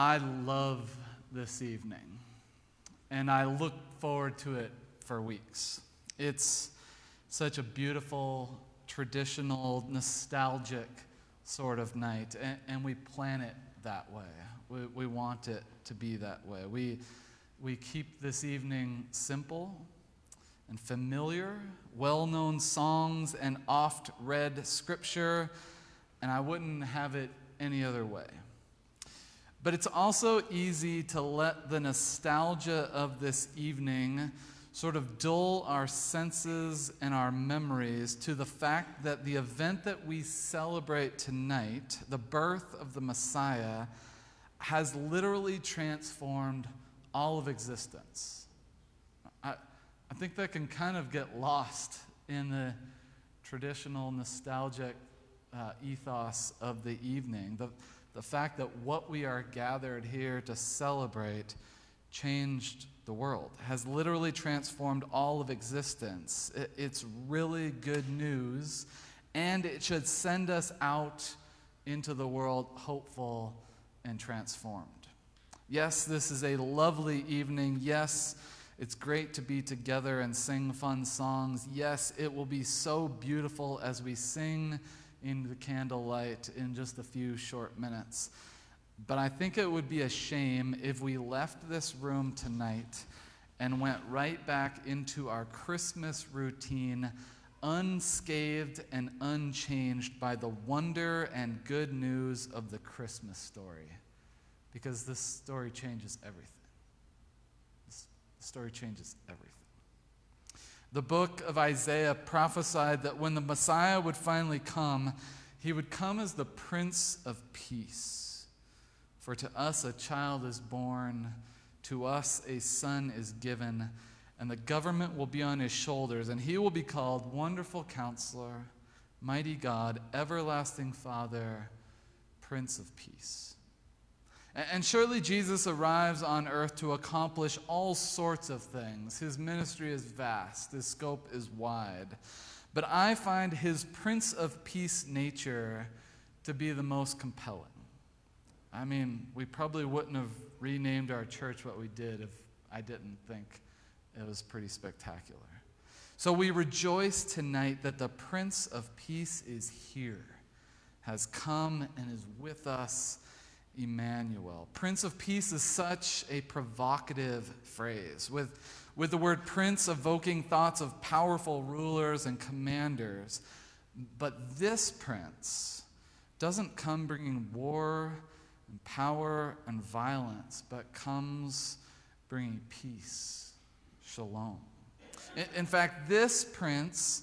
I love this evening, and I look forward to it for weeks. It's such a beautiful, traditional, nostalgic sort of night, and, and we plan it that way. We, we want it to be that way. We, we keep this evening simple and familiar, well known songs and oft read scripture, and I wouldn't have it any other way. But it's also easy to let the nostalgia of this evening sort of dull our senses and our memories to the fact that the event that we celebrate tonight, the birth of the Messiah, has literally transformed all of existence. I, I think that can kind of get lost in the traditional nostalgic uh, ethos of the evening. The, the fact that what we are gathered here to celebrate changed the world, has literally transformed all of existence. It's really good news, and it should send us out into the world hopeful and transformed. Yes, this is a lovely evening. Yes, it's great to be together and sing fun songs. Yes, it will be so beautiful as we sing in the candlelight in just a few short minutes. But I think it would be a shame if we left this room tonight and went right back into our Christmas routine unscathed and unchanged by the wonder and good news of the Christmas story. Because this story changes everything. This story changes everything. The book of Isaiah prophesied that when the Messiah would finally come, he would come as the Prince of Peace. For to us a child is born, to us a son is given, and the government will be on his shoulders, and he will be called Wonderful Counselor, Mighty God, Everlasting Father, Prince of Peace. And surely Jesus arrives on earth to accomplish all sorts of things. His ministry is vast, his scope is wide. But I find his Prince of Peace nature to be the most compelling. I mean, we probably wouldn't have renamed our church what we did if I didn't think it was pretty spectacular. So we rejoice tonight that the Prince of Peace is here, has come, and is with us Emmanuel. Prince of Peace is such a provocative phrase, with, with the word prince evoking thoughts of powerful rulers and commanders. But this prince doesn't come bringing war and power and violence, but comes bringing peace, shalom. In, in fact, this prince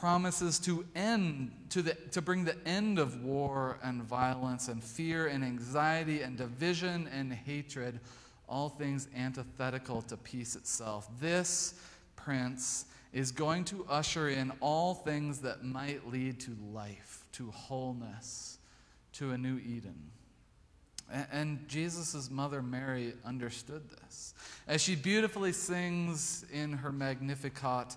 promises to end to, the, to bring the end of war and violence and fear and anxiety and division and hatred all things antithetical to peace itself this prince is going to usher in all things that might lead to life to wholeness to a new eden and Jesus' mother Mary understood this. As she beautifully sings in her Magnificat,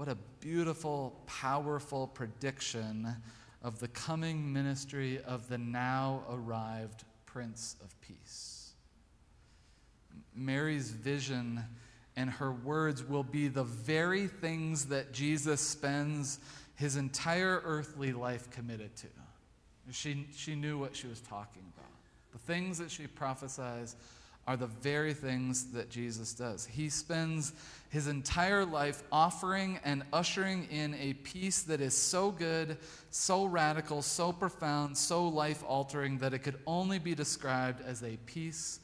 what a beautiful, powerful prediction of the coming ministry of the now arrived Prince of Peace. Mary's vision and her words will be the very things that Jesus spends his entire earthly life committed to. She, she knew what she was talking about. The things that she prophesies are the very things that Jesus does. He spends his entire life offering and ushering in a peace that is so good, so radical, so profound, so life altering that it could only be described as a peace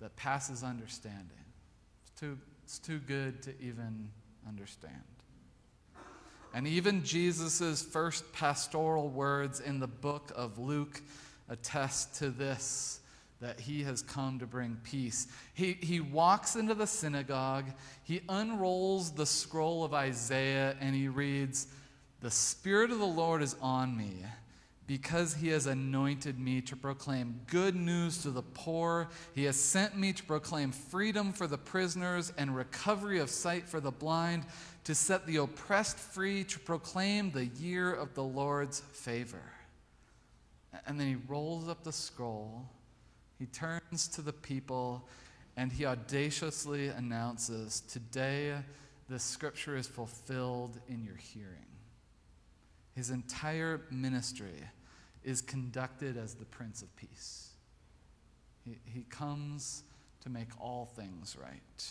that passes understanding. It's too, it's too good to even understand. And even Jesus' first pastoral words in the book of Luke attest to this that he has come to bring peace. He, he walks into the synagogue, he unrolls the scroll of Isaiah, and he reads, The Spirit of the Lord is on me because he has anointed me to proclaim good news to the poor. He has sent me to proclaim freedom for the prisoners and recovery of sight for the blind, to set the oppressed free, to proclaim the year of the Lord's favor. And then he rolls up the scroll, he turns to the people, and he audaciously announces Today, the scripture is fulfilled in your hearing. His entire ministry is conducted as the Prince of Peace. He, he comes to make all things right,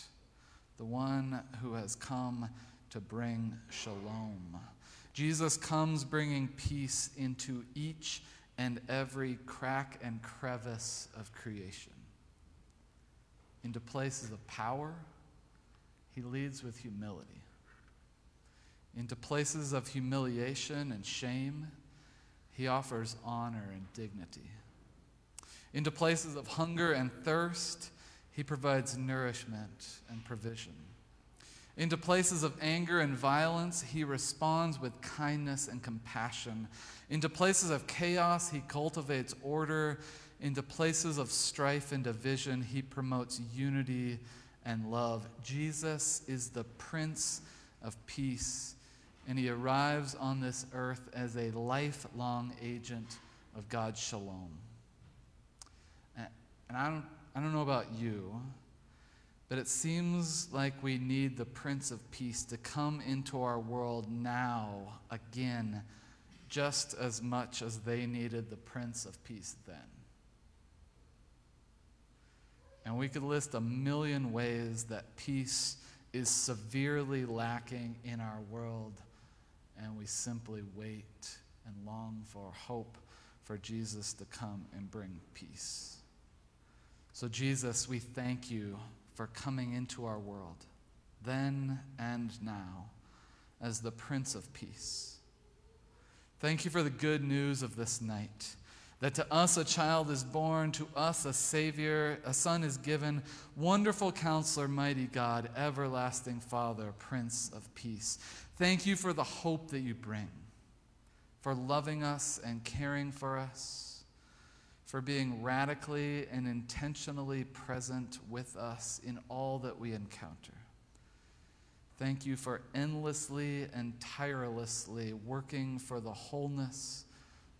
the one who has come to bring shalom. Jesus comes bringing peace into each and every crack and crevice of creation. Into places of power, he leads with humility. Into places of humiliation and shame, he offers honor and dignity. Into places of hunger and thirst, he provides nourishment and provision. Into places of anger and violence, he responds with kindness and compassion. Into places of chaos, he cultivates order. Into places of strife and division, he promotes unity and love. Jesus is the Prince of Peace and he arrives on this earth as a lifelong agent of God's shalom. And I don't, I don't know about you, but it seems like we need the Prince of Peace to come into our world now, again, just as much as they needed the Prince of Peace then. And we could list a million ways that peace is severely lacking in our world and we simply wait and long for hope for Jesus to come and bring peace. So, Jesus, we thank you for coming into our world, then and now, as the Prince of Peace. Thank you for the good news of this night that to us a child is born, to us a Savior, a Son is given. Wonderful Counselor, Mighty God, Everlasting Father, Prince of Peace. Thank you for the hope that you bring, for loving us and caring for us, for being radically and intentionally present with us in all that we encounter. Thank you for endlessly and tirelessly working for the wholeness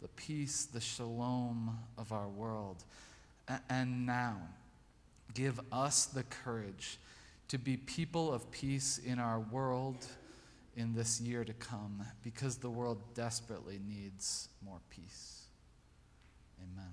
the peace, the shalom of our world. And now, give us the courage to be people of peace in our world in this year to come because the world desperately needs more peace. Amen.